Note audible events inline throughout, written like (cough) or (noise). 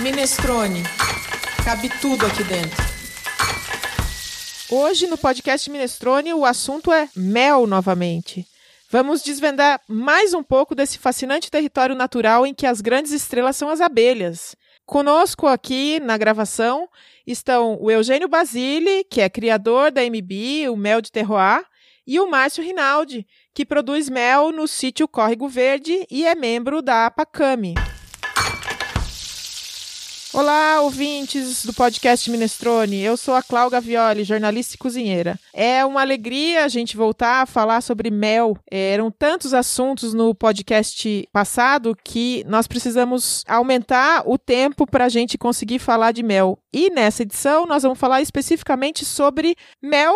Minestrone. Cabe tudo aqui dentro. Hoje no podcast Minestrone o assunto é mel novamente. Vamos desvendar mais um pouco desse fascinante território natural em que as grandes estrelas são as abelhas. Conosco aqui na gravação estão o Eugênio Basile, que é criador da MB, o Mel de Terroir, e o Márcio Rinaldi, que produz mel no sítio Córrego Verde e é membro da APACAMI. Olá, ouvintes do podcast Minestrone. Eu sou a Cláudia Gavioli, jornalista e cozinheira. É uma alegria a gente voltar a falar sobre mel. Eram tantos assuntos no podcast passado que nós precisamos aumentar o tempo para a gente conseguir falar de mel. E nessa edição nós vamos falar especificamente sobre mel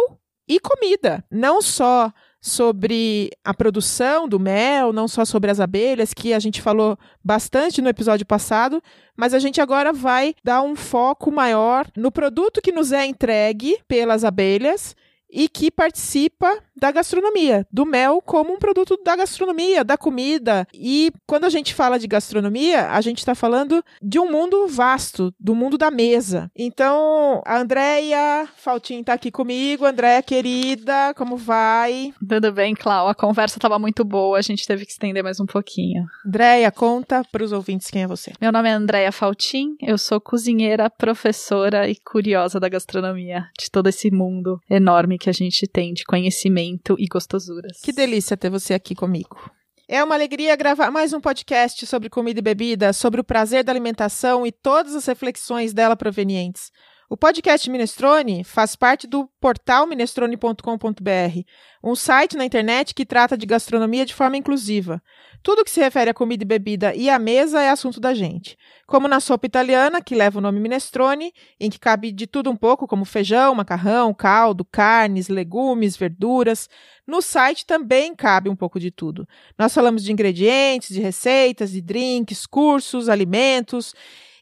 e comida, não só sobre a produção do mel, não só sobre as abelhas, que a gente falou bastante no episódio passado, mas a gente agora vai dar um foco maior no produto que nos é entregue pelas abelhas e que participa da gastronomia, do mel como um produto da gastronomia, da comida. E quando a gente fala de gastronomia, a gente está falando de um mundo vasto, do mundo da mesa. Então, a Andréia Faltin está aqui comigo. Andréia, querida, como vai? Tudo bem, Clau. A conversa estava muito boa, a gente teve que estender mais um pouquinho. Andréia, conta para os ouvintes quem é você. Meu nome é Andréia Faltin, eu sou cozinheira, professora e curiosa da gastronomia, de todo esse mundo enorme que a gente tem de conhecimento e gostosuras. Que delícia ter você aqui comigo. É uma alegria gravar mais um podcast sobre comida e bebida, sobre o prazer da alimentação e todas as reflexões dela provenientes. O podcast Minestrone faz parte do portal minestrone.com.br, um site na internet que trata de gastronomia de forma inclusiva. Tudo que se refere a comida e bebida e à mesa é assunto da gente. Como na sopa italiana, que leva o nome minestrone, em que cabe de tudo um pouco, como feijão, macarrão, caldo, carnes, legumes, verduras. No site também cabe um pouco de tudo. Nós falamos de ingredientes, de receitas, de drinks, cursos, alimentos.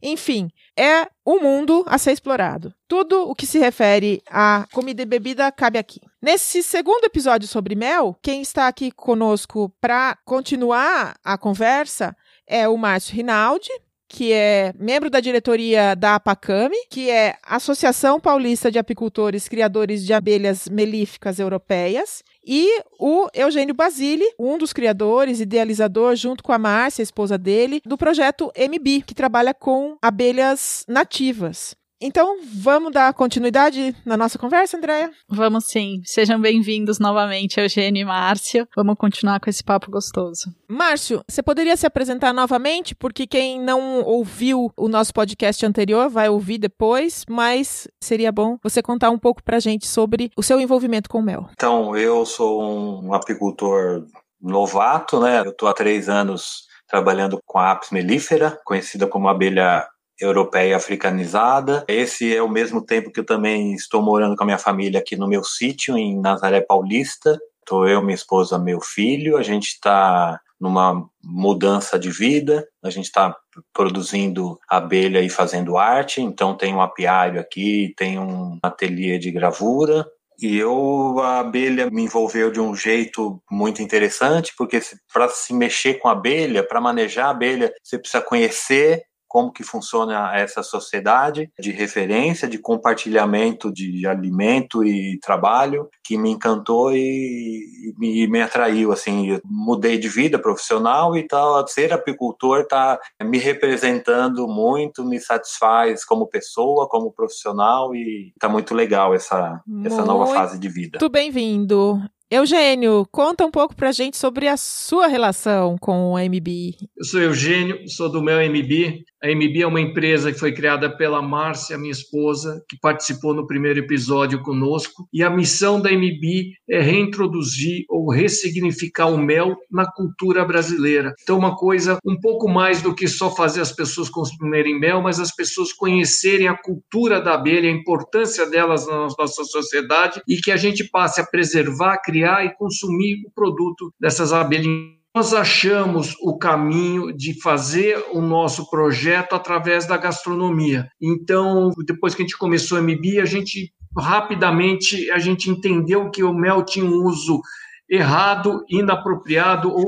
Enfim, é o mundo a ser explorado. Tudo o que se refere a comida e bebida cabe aqui. Nesse segundo episódio sobre mel, quem está aqui conosco para continuar a conversa é o Márcio Rinaldi, que é membro da diretoria da APACAME, que é Associação Paulista de Apicultores Criadores de Abelhas Melíficas Europeias, e o Eugênio Basile, um dos criadores, idealizador, junto com a Márcia, a esposa dele, do projeto MB, que trabalha com abelhas nativas. Então, vamos dar continuidade na nossa conversa, Andréia? Vamos sim. Sejam bem-vindos novamente, Eugênio e Márcio. Vamos continuar com esse papo gostoso. Márcio, você poderia se apresentar novamente? Porque quem não ouviu o nosso podcast anterior vai ouvir depois, mas seria bom você contar um pouco pra gente sobre o seu envolvimento com o mel. Então, eu sou um apicultor novato, né? Eu estou há três anos trabalhando com a apis mellifera, conhecida como abelha europeia africanizada. Esse é o mesmo tempo que eu também estou morando com a minha família aqui no meu sítio, em Nazaré Paulista. Estou eu, minha esposa, meu filho. A gente está numa mudança de vida. A gente está produzindo abelha e fazendo arte. Então tem um apiário aqui, tem um ateliê de gravura. E eu, a abelha me envolveu de um jeito muito interessante, porque para se mexer com abelha, para manejar a abelha, você precisa conhecer como que funciona essa sociedade de referência, de compartilhamento de alimento e trabalho, que me encantou e, e me atraiu, assim, mudei de vida profissional e tal, ser apicultor está me representando muito, me satisfaz como pessoa, como profissional e está muito legal essa, essa nova fase de vida. Muito bem-vindo. Eugênio, conta um pouco pra gente sobre a sua relação com o MB. Eu sou Eugênio, sou do meu MB. A MB é uma empresa que foi criada pela Márcia, minha esposa, que participou no primeiro episódio conosco. E a missão da MB é reintroduzir ou ressignificar o mel na cultura brasileira. Então, uma coisa um pouco mais do que só fazer as pessoas consumirem mel, mas as pessoas conhecerem a cultura da abelha, a importância delas na nossa sociedade e que a gente passe a preservar, criar criar e consumir o produto dessas abelhinhas. Nós achamos o caminho de fazer o nosso projeto através da gastronomia. Então, depois que a gente começou a MB, a gente rapidamente a gente entendeu que o mel tinha um uso errado, inapropriado ou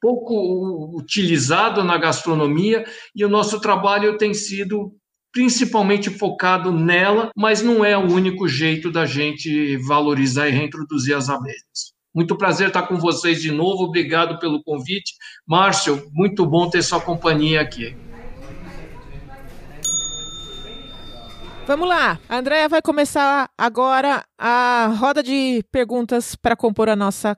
pouco utilizado na gastronomia e o nosso trabalho tem sido principalmente focado nela, mas não é o único jeito da gente valorizar e reintroduzir as abelhas. Muito prazer estar com vocês de novo, obrigado pelo convite. Márcio, muito bom ter sua companhia aqui. Vamos lá, a Andrea vai começar agora a roda de perguntas para compor a nossa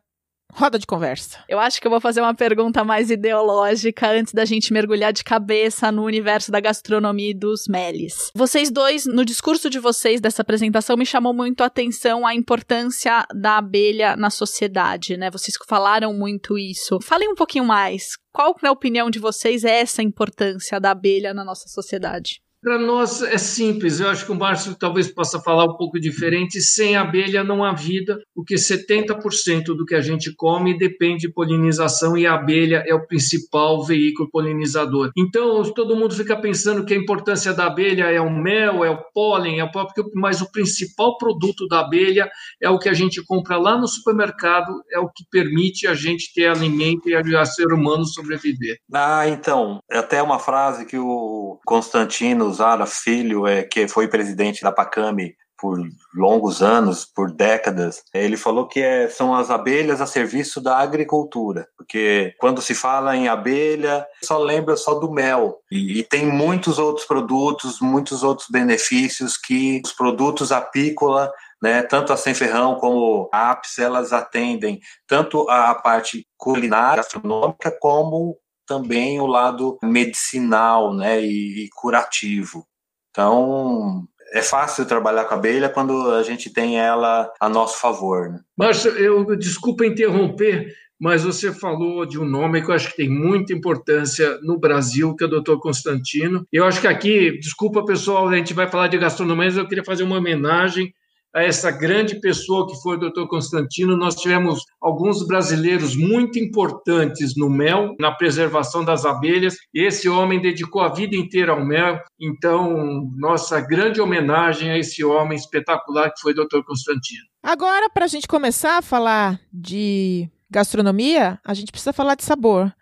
roda de conversa. Eu acho que eu vou fazer uma pergunta mais ideológica antes da gente mergulhar de cabeça no universo da gastronomia e dos meles. Vocês dois, no discurso de vocês dessa apresentação, me chamou muito a atenção a importância da abelha na sociedade, né? Vocês falaram muito isso. Falem um pouquinho mais. Qual, na opinião de vocês, é essa importância da abelha na nossa sociedade? Para nós é simples, eu acho que o Márcio talvez possa falar um pouco diferente. Sem abelha não há vida, porque 70% do que a gente come depende de polinização e a abelha é o principal veículo polinizador. Então, todo mundo fica pensando que a importância da abelha é o mel, é o pólen, é o próprio, mas o principal produto da abelha é o que a gente compra lá no supermercado, é o que permite a gente ter alimento e a ser humano sobreviver. Ah, então, é até uma frase que o Constantino Zara Filho, é, que foi presidente da Pacame por longos anos, por décadas, ele falou que é, são as abelhas a serviço da agricultura, porque quando se fala em abelha, só lembra só do mel. E, e tem muitos outros produtos, muitos outros benefícios que os produtos apícola né, tanto a Sem Ferrão como a APS, elas atendem tanto a parte culinária, gastronômica, como também o lado medicinal né, e, e curativo. Então, é fácil trabalhar com a abelha quando a gente tem ela a nosso favor. Né? Márcio, eu desculpa interromper, mas você falou de um nome que eu acho que tem muita importância no Brasil, que é o doutor Constantino. Eu acho que aqui, desculpa pessoal, a gente vai falar de gastronomia, mas eu queria fazer uma homenagem a essa grande pessoa que foi o doutor Constantino. Nós tivemos alguns brasileiros muito importantes no mel, na preservação das abelhas. Esse homem dedicou a vida inteira ao mel. Então, nossa grande homenagem a esse homem espetacular que foi o doutor Constantino. Agora, para a gente começar a falar de gastronomia, a gente precisa falar de sabor.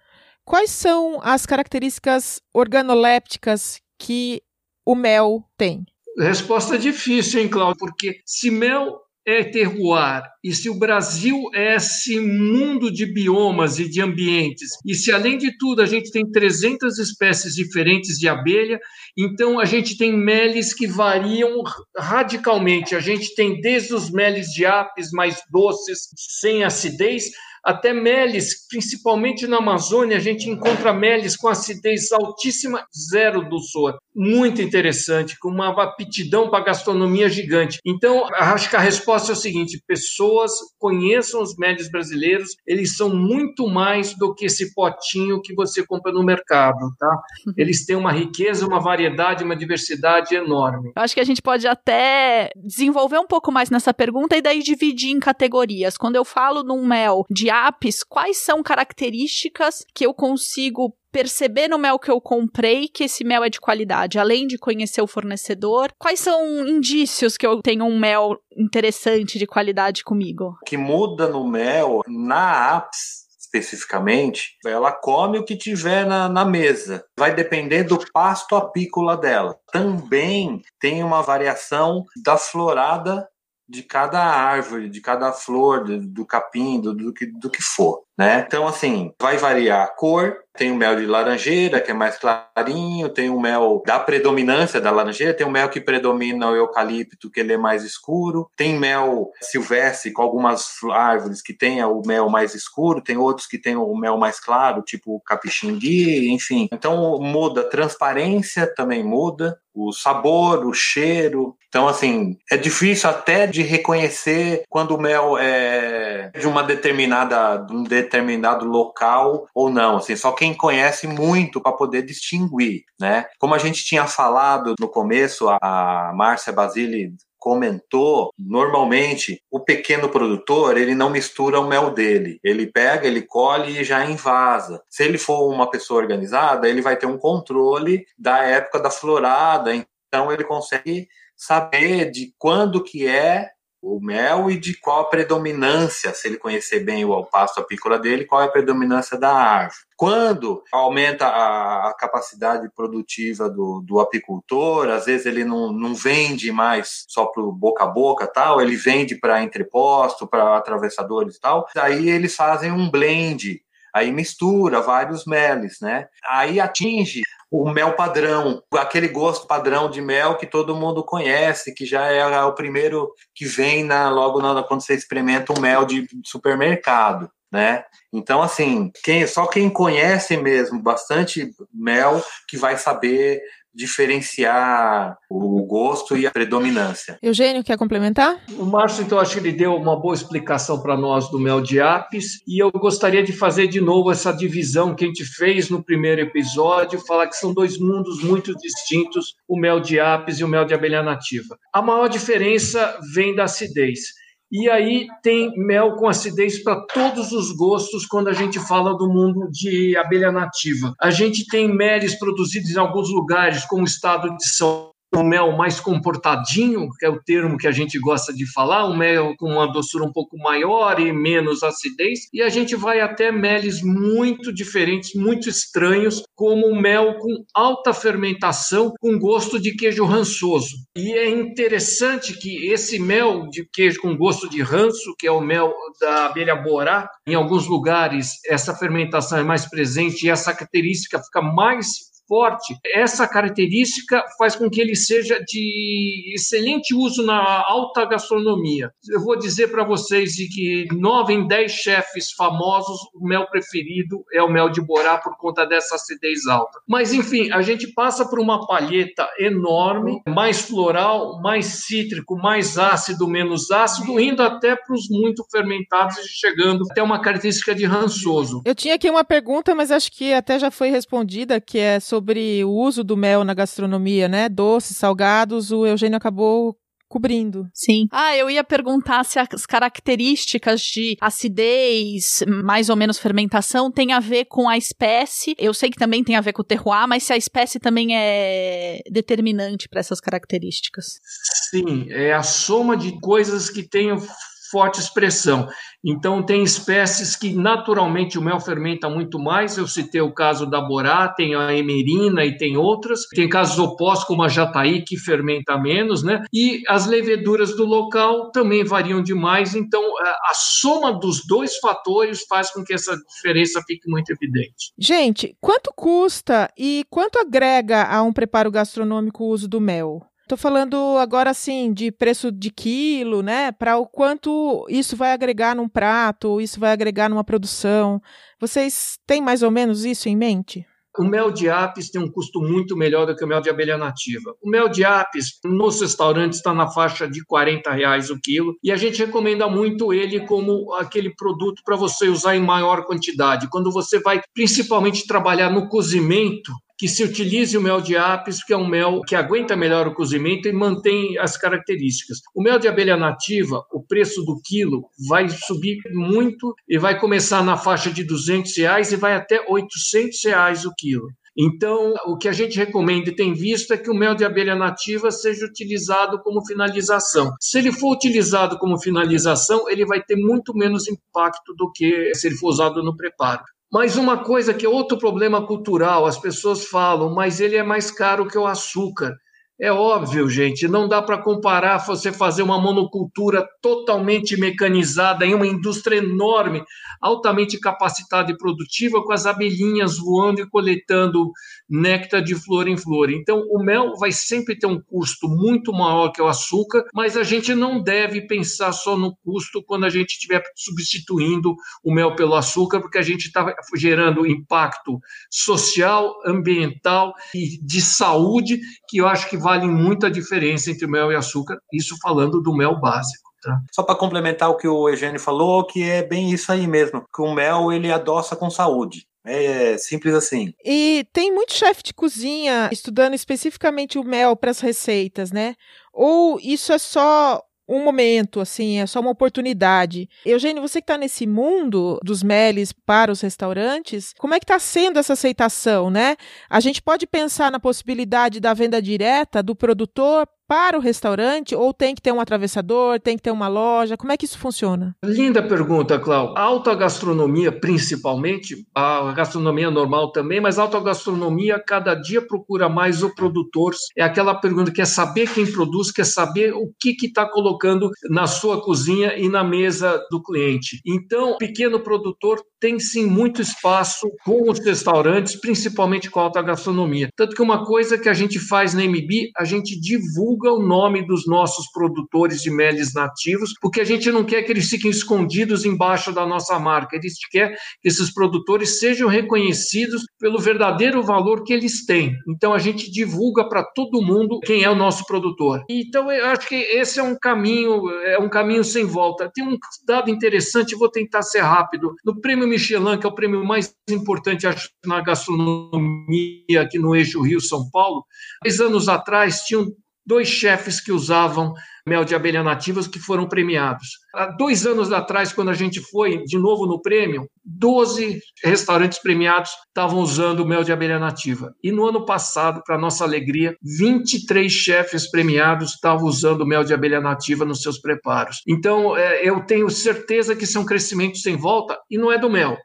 Quais são as características organolépticas que o mel tem? Resposta difícil, hein, Cláudio? Porque se mel é terroir, e se o Brasil é esse mundo de biomas e de ambientes, e se além de tudo a gente tem 300 espécies diferentes de abelha, então a gente tem meles que variam radicalmente. A gente tem desde os meles de apis mais doces, sem acidez, até meles, principalmente na Amazônia, a gente encontra meles com acidez altíssima, zero dulçor. Muito interessante, com uma aptidão para gastronomia gigante. Então, acho que a resposta é o seguinte: pessoas conheçam os meles brasileiros, eles são muito mais do que esse potinho que você compra no mercado, tá? Uhum. Eles têm uma riqueza, uma variedade, uma diversidade enorme. Eu acho que a gente pode até desenvolver um pouco mais nessa pergunta e daí dividir em categorias. Quando eu falo num mel de apps, quais são características que eu consigo perceber no mel que eu comprei que esse mel é de qualidade, além de conhecer o fornecedor? Quais são indícios que eu tenho um mel interessante de qualidade comigo? O que muda no mel, na apps, especificamente, ela come o que tiver na, na, mesa. Vai depender do pasto apícola dela. Também tem uma variação da florada de cada árvore, de cada flor, do, do capim, do, do, que, do que for, né? Então, assim, vai variar a cor, tem o mel de laranjeira, que é mais clarinho, tem o mel da predominância da laranjeira, tem o mel que predomina o eucalipto, que ele é mais escuro, tem mel silvestre com algumas árvores que tem o mel mais escuro, tem outros que tem o mel mais claro, tipo capixingui, enfim. Então muda, a transparência também muda, o sabor, o cheiro. Então, assim, é difícil até de reconhecer quando o mel é de uma determinada, de um determinado local ou não. Assim, só quem conhece muito para poder distinguir, né? Como a gente tinha falado no começo, a Márcia Basile comentou, normalmente o pequeno produtor ele não mistura o mel dele, ele pega, ele colhe e já invasa. Se ele for uma pessoa organizada, ele vai ter um controle da época da florada, então ele consegue saber de quando que é o mel e de qual a predominância, se ele conhecer bem o pasto apícola dele, qual é a predominância da árvore. Quando aumenta a, a capacidade produtiva do, do, apicultor, às vezes ele não, não vende mais só para boca a boca tal, ele vende para entreposto, para atravessadores e tal. Aí eles fazem um blend aí mistura vários meles, né? Aí atinge o mel padrão, aquele gosto padrão de mel que todo mundo conhece, que já é o primeiro que vem na, logo na, quando você experimenta um mel de supermercado. Né? Então, assim, quem, só quem conhece mesmo bastante mel que vai saber diferenciar o gosto e a predominância. Eugênio, quer complementar? O Márcio, então, acho que ele deu uma boa explicação para nós do mel de apis, e eu gostaria de fazer de novo essa divisão que a gente fez no primeiro episódio, falar que são dois mundos muito distintos, o mel de apis e o mel de abelha nativa. A maior diferença vem da acidez. E aí tem mel com acidez para todos os gostos quando a gente fala do mundo de abelha nativa. A gente tem meles produzidos em alguns lugares, como o estado de São um mel mais comportadinho, que é o termo que a gente gosta de falar, um mel com uma doçura um pouco maior e menos acidez, e a gente vai até meles muito diferentes, muito estranhos, como o mel com alta fermentação, com gosto de queijo rançoso. E é interessante que esse mel de queijo com gosto de ranço, que é o mel da abelha borá, em alguns lugares essa fermentação é mais presente e essa característica fica mais forte, essa característica faz com que ele seja de excelente uso na alta gastronomia. Eu vou dizer para vocês que nove em dez chefes famosos, o mel preferido é o mel de Borá por conta dessa acidez alta. Mas enfim, a gente passa por uma palheta enorme, mais floral, mais cítrico, mais ácido, menos ácido, indo até para os muito fermentados e chegando até uma característica de rançoso. Eu tinha aqui uma pergunta, mas acho que até já foi respondida, que é sobre sobre o uso do mel na gastronomia, né? Doces, salgados, o Eugênio acabou cobrindo. Sim. Ah, eu ia perguntar se as características de acidez, mais ou menos fermentação, tem a ver com a espécie. Eu sei que também tem a ver com o terroir, mas se a espécie também é determinante para essas características. Sim, é a soma de coisas que tem forte expressão. Então, tem espécies que naturalmente o mel fermenta muito mais. Eu citei o caso da Borá, tem a emerina e tem outras. Tem casos opostos, como a jataí, que fermenta menos, né? E as leveduras do local também variam demais. Então, a soma dos dois fatores faz com que essa diferença fique muito evidente. Gente, quanto custa e quanto agrega a um preparo gastronômico o uso do mel? Estou falando agora assim de preço de quilo, né? Para o quanto isso vai agregar num prato, isso vai agregar numa produção. Vocês têm mais ou menos isso em mente? O mel de apis tem um custo muito melhor do que o mel de abelha nativa. O mel de apis nos restaurantes está na faixa de 40 reais o quilo e a gente recomenda muito ele como aquele produto para você usar em maior quantidade. Quando você vai principalmente trabalhar no cozimento, que se utilize o mel de apis, que é um mel que aguenta melhor o cozimento e mantém as características. O mel de abelha nativa, o preço do quilo vai subir muito e vai começar na faixa de 200 reais e vai até 800 reais o quilo. Então, o que a gente recomenda e tem visto é que o mel de abelha nativa seja utilizado como finalização. Se ele for utilizado como finalização, ele vai ter muito menos impacto do que se ele for usado no preparo. Mas uma coisa que é outro problema cultural, as pessoas falam, mas ele é mais caro que o açúcar. É óbvio, gente, não dá para comparar você fazer uma monocultura totalmente mecanizada em uma indústria enorme, altamente capacitada e produtiva, com as abelhinhas voando e coletando néctar de flor em flor. Então, o mel vai sempre ter um custo muito maior que o açúcar, mas a gente não deve pensar só no custo quando a gente estiver substituindo o mel pelo açúcar, porque a gente está gerando impacto social, ambiental e de saúde, que eu acho que vale muito a diferença entre mel e açúcar, isso falando do mel básico. Tá? Só para complementar o que o Eugênio falou, que é bem isso aí mesmo, que o mel ele adoça com saúde. É simples assim. E tem muito chefe de cozinha estudando especificamente o mel para as receitas, né? Ou isso é só um momento, assim, é só uma oportunidade. Eugênio, você que está nesse mundo dos meles para os restaurantes, como é que está sendo essa aceitação, né? A gente pode pensar na possibilidade da venda direta do produtor para o restaurante ou tem que ter um atravessador, tem que ter uma loja? Como é que isso funciona? Linda pergunta, Cláudio. Alta gastronomia, principalmente, a gastronomia normal também, mas alta gastronomia cada dia procura mais o produtor. É aquela pergunta que é saber quem produz, quer saber o que está colocando na sua cozinha e na mesa do cliente. Então, pequeno produtor tem sim muito espaço com os restaurantes, principalmente com a alta gastronomia. Tanto que uma coisa que a gente faz na MB, a gente divulga o nome dos nossos produtores de meles nativos, porque a gente não quer que eles fiquem escondidos embaixo da nossa marca. A gente quer que esses produtores sejam reconhecidos pelo verdadeiro valor que eles têm. Então a gente divulga para todo mundo quem é o nosso produtor. Então eu acho que esse é um caminho, é um caminho sem volta. Tem um dado interessante, vou tentar ser rápido. No prêmio Michelin, que é o prêmio mais importante acho, na gastronomia aqui no eixo Rio-São Paulo, dois anos atrás tinham dois chefes que usavam mel de abelha nativas que foram premiados. Há dois anos atrás, quando a gente foi de novo no prêmio, 12 restaurantes premiados estavam usando mel de abelha nativa. E no ano passado, para nossa alegria, 23 chefes premiados estavam usando mel de abelha nativa nos seus preparos. Então, é, eu tenho certeza que isso é um crescimento sem volta e não é do mel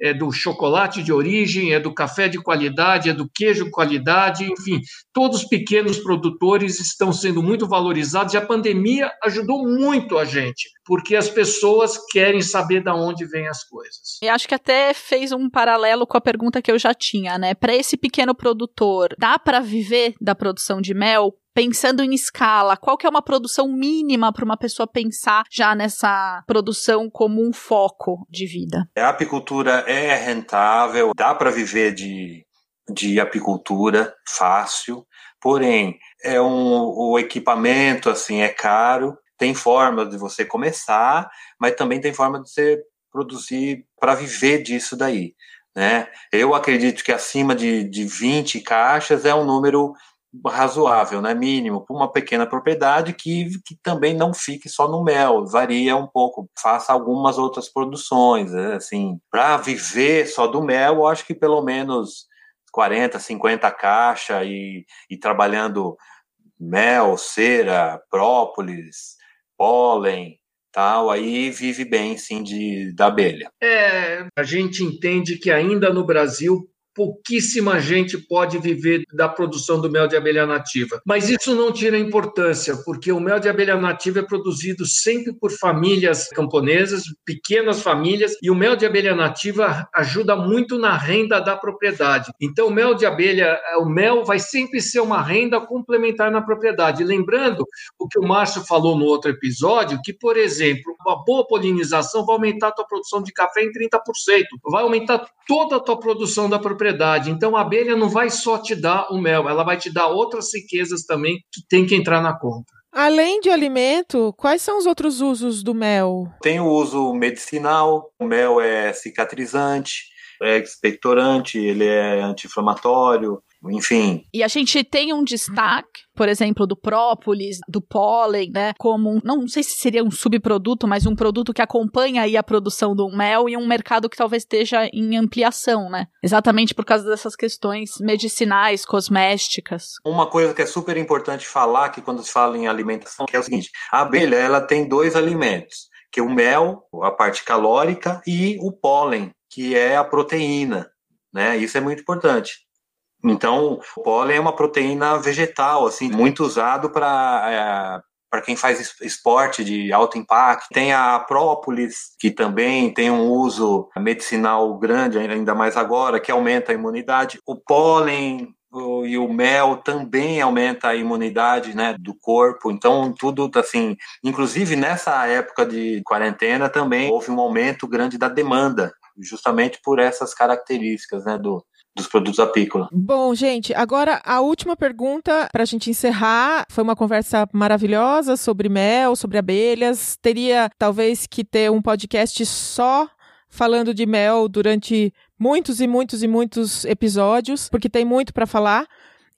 é do chocolate de origem, é do café de qualidade, é do queijo de qualidade, enfim, todos os pequenos produtores estão sendo muito valorizados e a pandemia ajudou muito a gente, porque as pessoas querem saber de onde vêm as coisas. E acho que até fez um paralelo com a pergunta que eu já tinha, né? Para esse pequeno produtor, dá para viver da produção de mel? Pensando em escala, qual que é uma produção mínima para uma pessoa pensar já nessa produção como um foco de vida? A apicultura é rentável, dá para viver de, de apicultura fácil, porém é um, o equipamento assim é caro, tem forma de você começar, mas também tem forma de você produzir para viver disso daí. Né? Eu acredito que acima de, de 20 caixas é um número razoável, né, mínimo, para uma pequena propriedade que, que também não fique só no mel, varia um pouco, faça algumas outras produções, né, assim, para viver só do mel, eu acho que pelo menos 40, 50 caixas e, e trabalhando mel, cera, própolis, pólen, tal, aí vive bem sim de da abelha. É, a gente entende que ainda no Brasil pouquíssima gente pode viver da produção do mel de abelha nativa. Mas isso não tira importância, porque o mel de abelha nativa é produzido sempre por famílias camponesas, pequenas famílias, e o mel de abelha nativa ajuda muito na renda da propriedade. Então, o mel de abelha, o mel vai sempre ser uma renda complementar na propriedade. Lembrando o que o Márcio falou no outro episódio, que, por exemplo, uma boa polinização vai aumentar a tua produção de café em 30%, vai aumentar toda a tua produção da propriedade propriedade. Então, a abelha não vai só te dar o mel, ela vai te dar outras riquezas também que tem que entrar na conta. Além de alimento, quais são os outros usos do mel? Tem o uso medicinal, o mel é cicatrizante, é expectorante, ele é anti-inflamatório, enfim. E a gente tem um destaque, por exemplo, do própolis, do pólen, né? Como, um, não sei se seria um subproduto, mas um produto que acompanha aí a produção do mel e um mercado que talvez esteja em ampliação, né? Exatamente por causa dessas questões medicinais, cosméticas. Uma coisa que é super importante falar que quando se fala em alimentação, que é o seguinte, a abelha, ela tem dois alimentos, que é o mel, a parte calórica, e o pólen, que é a proteína, né? Isso é muito importante. Então, o pólen é uma proteína vegetal, assim, muito usado para é, para quem faz esporte de alto impacto. Tem a própolis, que também tem um uso medicinal grande, ainda mais agora, que aumenta a imunidade. O pólen o, e o mel também aumenta a imunidade né, do corpo. Então, tudo assim. Inclusive, nessa época de quarentena também houve um aumento grande da demanda, justamente por essas características né, do, dos produtos apícolas. Bom, gente, agora a última pergunta para a gente encerrar. Foi uma conversa maravilhosa sobre mel, sobre abelhas. Teria talvez que ter um podcast só falando de mel durante muitos e muitos e muitos episódios, porque tem muito para falar.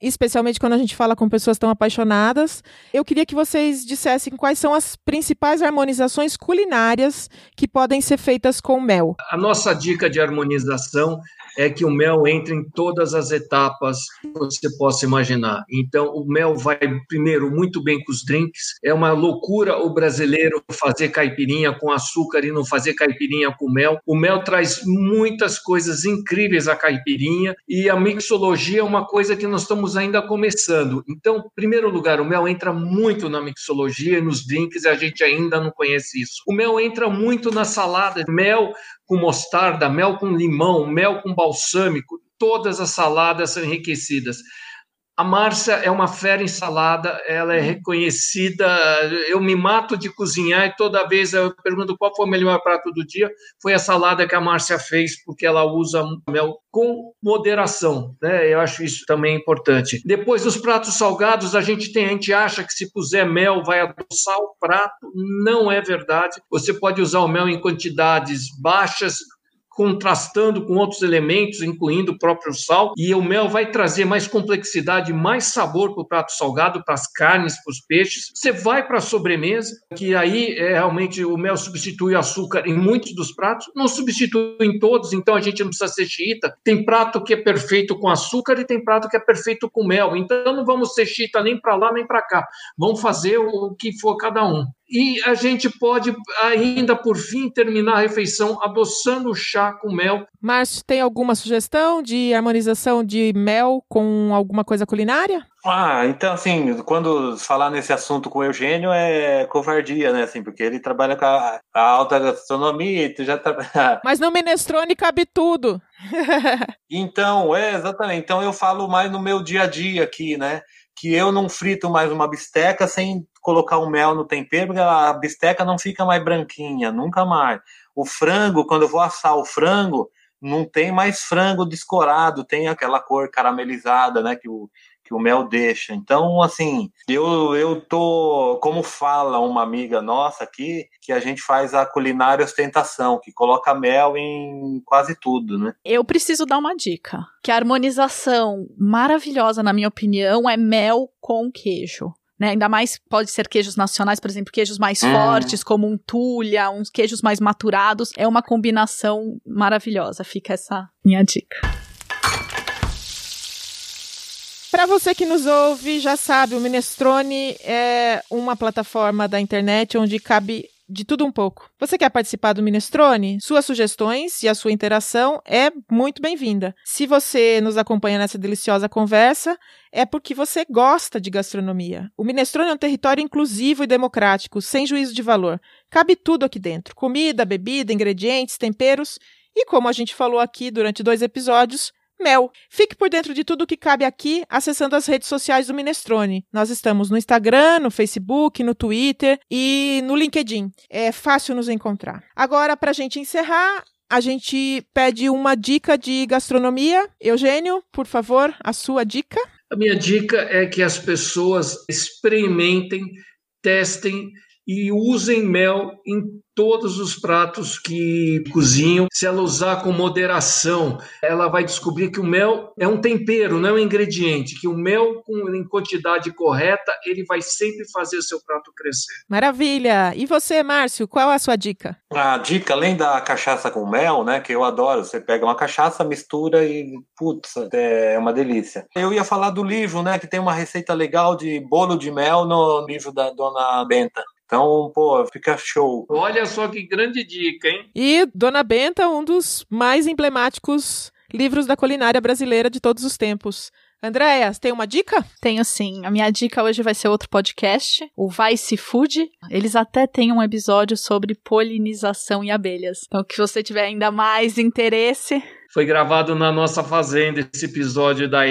especialmente quando a gente fala com pessoas tão apaixonadas. Eu queria que vocês dissessem quais são as principais harmonizações culinárias que podem ser feitas com mel. A nossa dica de harmonização é que o mel entre em todas as etapas que você possa imaginar. Então, o mel vai primeiro muito bem com os drinks. É uma loucura o brasileiro fazer caipirinha com açúcar e não fazer caipirinha com mel. O mel traz muitas coisas incríveis à caipirinha e a mixologia é uma coisa que nós estamos ainda começando. Então, em primeiro lugar, o mel entra muito na mixologia e nos drinks e a gente ainda não conhece isso. O mel entra muito na salada. Mel com mostarda, mel com limão, mel com balsâmico, todas as saladas são enriquecidas. A Márcia é uma fera em salada, ela é reconhecida. Eu me mato de cozinhar e toda vez eu pergunto qual foi o melhor prato do dia. Foi a salada que a Márcia fez, porque ela usa mel com moderação, né? Eu acho isso também importante. Depois dos pratos salgados, a gente tem, a gente acha que se puser mel vai adoçar o prato. Não é verdade. Você pode usar o mel em quantidades baixas, contrastando com outros elementos, incluindo o próprio sal, e o mel vai trazer mais complexidade, mais sabor para o prato salgado, para as carnes, para os peixes. Você vai para a sobremesa, que aí é, realmente o mel substitui o açúcar em muitos dos pratos, não substitui em todos, então a gente não precisa ser xiita. Tem prato que é perfeito com açúcar e tem prato que é perfeito com mel, então não vamos ser xiita nem para lá nem para cá. Vamos fazer o que for cada um. E a gente pode ainda, por fim, terminar a refeição adoçando o chá com mel. Márcio, tem alguma sugestão de harmonização de mel com alguma coisa culinária? Ah, então assim, quando falar nesse assunto com o Eugênio é covardia, né? Assim, porque ele trabalha com a, a alta gastronomia e tu já tá... (laughs) Mas no minestrone cabe tudo. (laughs) então, é, exatamente. Então eu falo mais no meu dia a dia aqui, né? Que eu não frito mais uma bisteca sem colocar o mel no tempero, a bisteca não fica mais branquinha, nunca mais. O frango, quando eu vou assar o frango, não tem mais frango descorado, tem aquela cor caramelizada, né, que o, que o mel deixa. Então, assim, eu, eu tô, como fala uma amiga nossa aqui, que a gente faz a culinária ostentação, que coloca mel em quase tudo, né? Eu preciso dar uma dica, que a harmonização maravilhosa, na minha opinião, é mel com queijo. Né? Ainda mais pode ser queijos nacionais, por exemplo, queijos mais hum. fortes, como um tulha, uns queijos mais maturados. É uma combinação maravilhosa. Fica essa minha dica. Para você que nos ouve, já sabe, o Minestrone é uma plataforma da internet onde cabe de tudo um pouco. Você quer participar do Minestrone? Suas sugestões e a sua interação é muito bem-vinda. Se você nos acompanha nessa deliciosa conversa, é porque você gosta de gastronomia. O Minestrone é um território inclusivo e democrático, sem juízo de valor. Cabe tudo aqui dentro: comida, bebida, ingredientes, temperos e, como a gente falou aqui durante dois episódios, Mel. Fique por dentro de tudo o que cabe aqui acessando as redes sociais do Minestrone. Nós estamos no Instagram, no Facebook, no Twitter e no LinkedIn. É fácil nos encontrar. Agora, para a gente encerrar, a gente pede uma dica de gastronomia. Eugênio, por favor, a sua dica. A minha dica é que as pessoas experimentem, testem e usem mel em todos os pratos que cozinham. Se ela usar com moderação, ela vai descobrir que o mel é um tempero, não é um ingrediente. Que o mel, em quantidade correta, ele vai sempre fazer o seu prato crescer. Maravilha! E você, Márcio, qual é a sua dica? A dica, além da cachaça com mel, né, que eu adoro, você pega uma cachaça, mistura e, putz, é uma delícia. Eu ia falar do livro, né, que tem uma receita legal de bolo de mel no livro da Dona Benta. Então, pô, fica show. Olha só que grande dica, hein? E Dona Benta, um dos mais emblemáticos livros da culinária brasileira de todos os tempos. Andréia, tem uma dica? Tenho sim. A minha dica hoje vai ser outro podcast, o Vice Food. Eles até têm um episódio sobre polinização e abelhas. Então, que você tiver ainda mais interesse. Foi gravado na nossa fazenda esse episódio da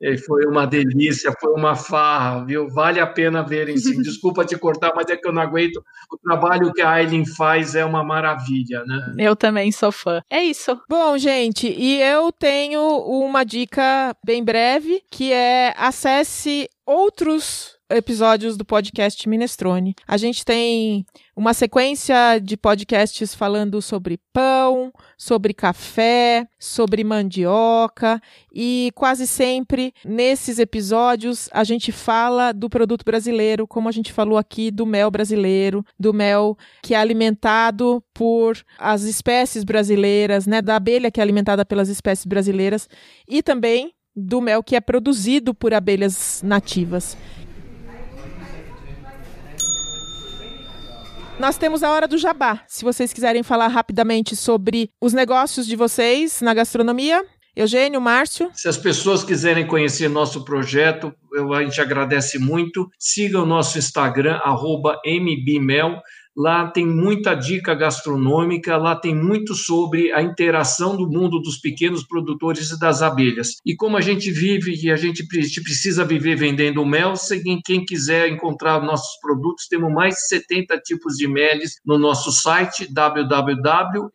Eileen foi uma delícia, foi uma farra, viu? Vale a pena verem sim. (laughs) Desculpa te cortar, mas é que eu não aguento. O trabalho que a Aileen faz é uma maravilha, né? Eu também sou fã. É isso. Bom, gente, e eu tenho uma dica bem breve, que é acesse outros episódios do podcast Minestrone. A gente tem uma sequência de podcasts falando sobre pão, sobre café, sobre mandioca e quase sempre nesses episódios a gente fala do produto brasileiro, como a gente falou aqui do mel brasileiro, do mel que é alimentado por as espécies brasileiras, né, da abelha que é alimentada pelas espécies brasileiras e também do mel que é produzido por abelhas nativas. Nós temos a hora do jabá. Se vocês quiserem falar rapidamente sobre os negócios de vocês na gastronomia, Eugênio, Márcio. Se as pessoas quiserem conhecer nosso projeto, eu, a gente agradece muito. Siga o nosso Instagram, mbmel. Lá tem muita dica gastronômica, lá tem muito sobre a interação do mundo dos pequenos produtores e das abelhas. E como a gente vive e a gente precisa viver vendendo mel, quem quiser encontrar nossos produtos, temos mais de 70 tipos de meles no nosso site www.mb.com.br.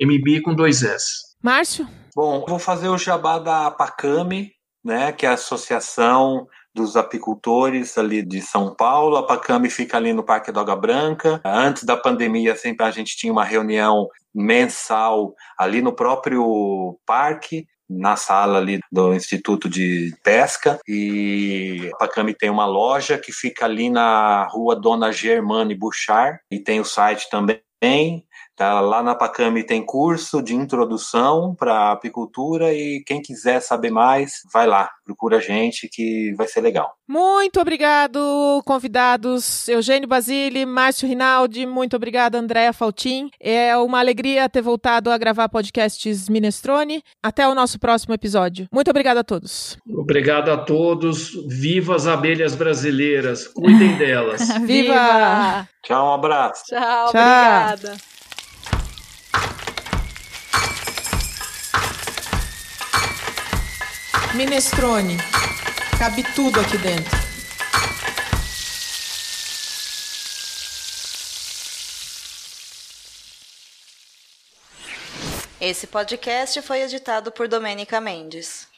MB com dois S. Márcio? Bom, vou fazer o jabá da Pacame, né, que é a associação dos apicultores ali de São Paulo. A Pacame fica ali no Parque Doga Branca. Antes da pandemia, sempre a gente tinha uma reunião mensal ali no próprio parque na sala ali do Instituto de Pesca e a Pacame tem uma loja que fica ali na rua Dona Germane Bouchard e tem o site também Tá, lá na Pacame tem curso de introdução para apicultura e quem quiser saber mais, vai lá, procura a gente que vai ser legal. Muito obrigado, convidados Eugênio Basile, Márcio Rinaldi, muito obrigada, Andréa Faltin. É uma alegria ter voltado a gravar podcasts Minestrone. Até o nosso próximo episódio. Muito obrigado a todos. Obrigado a todos. Viva as abelhas brasileiras. Cuidem (laughs) delas. Viva! Tchau, um abraço. Tchau, Tchau. obrigada. Minestrone. Cabe tudo aqui dentro. Esse podcast foi editado por Domênica Mendes.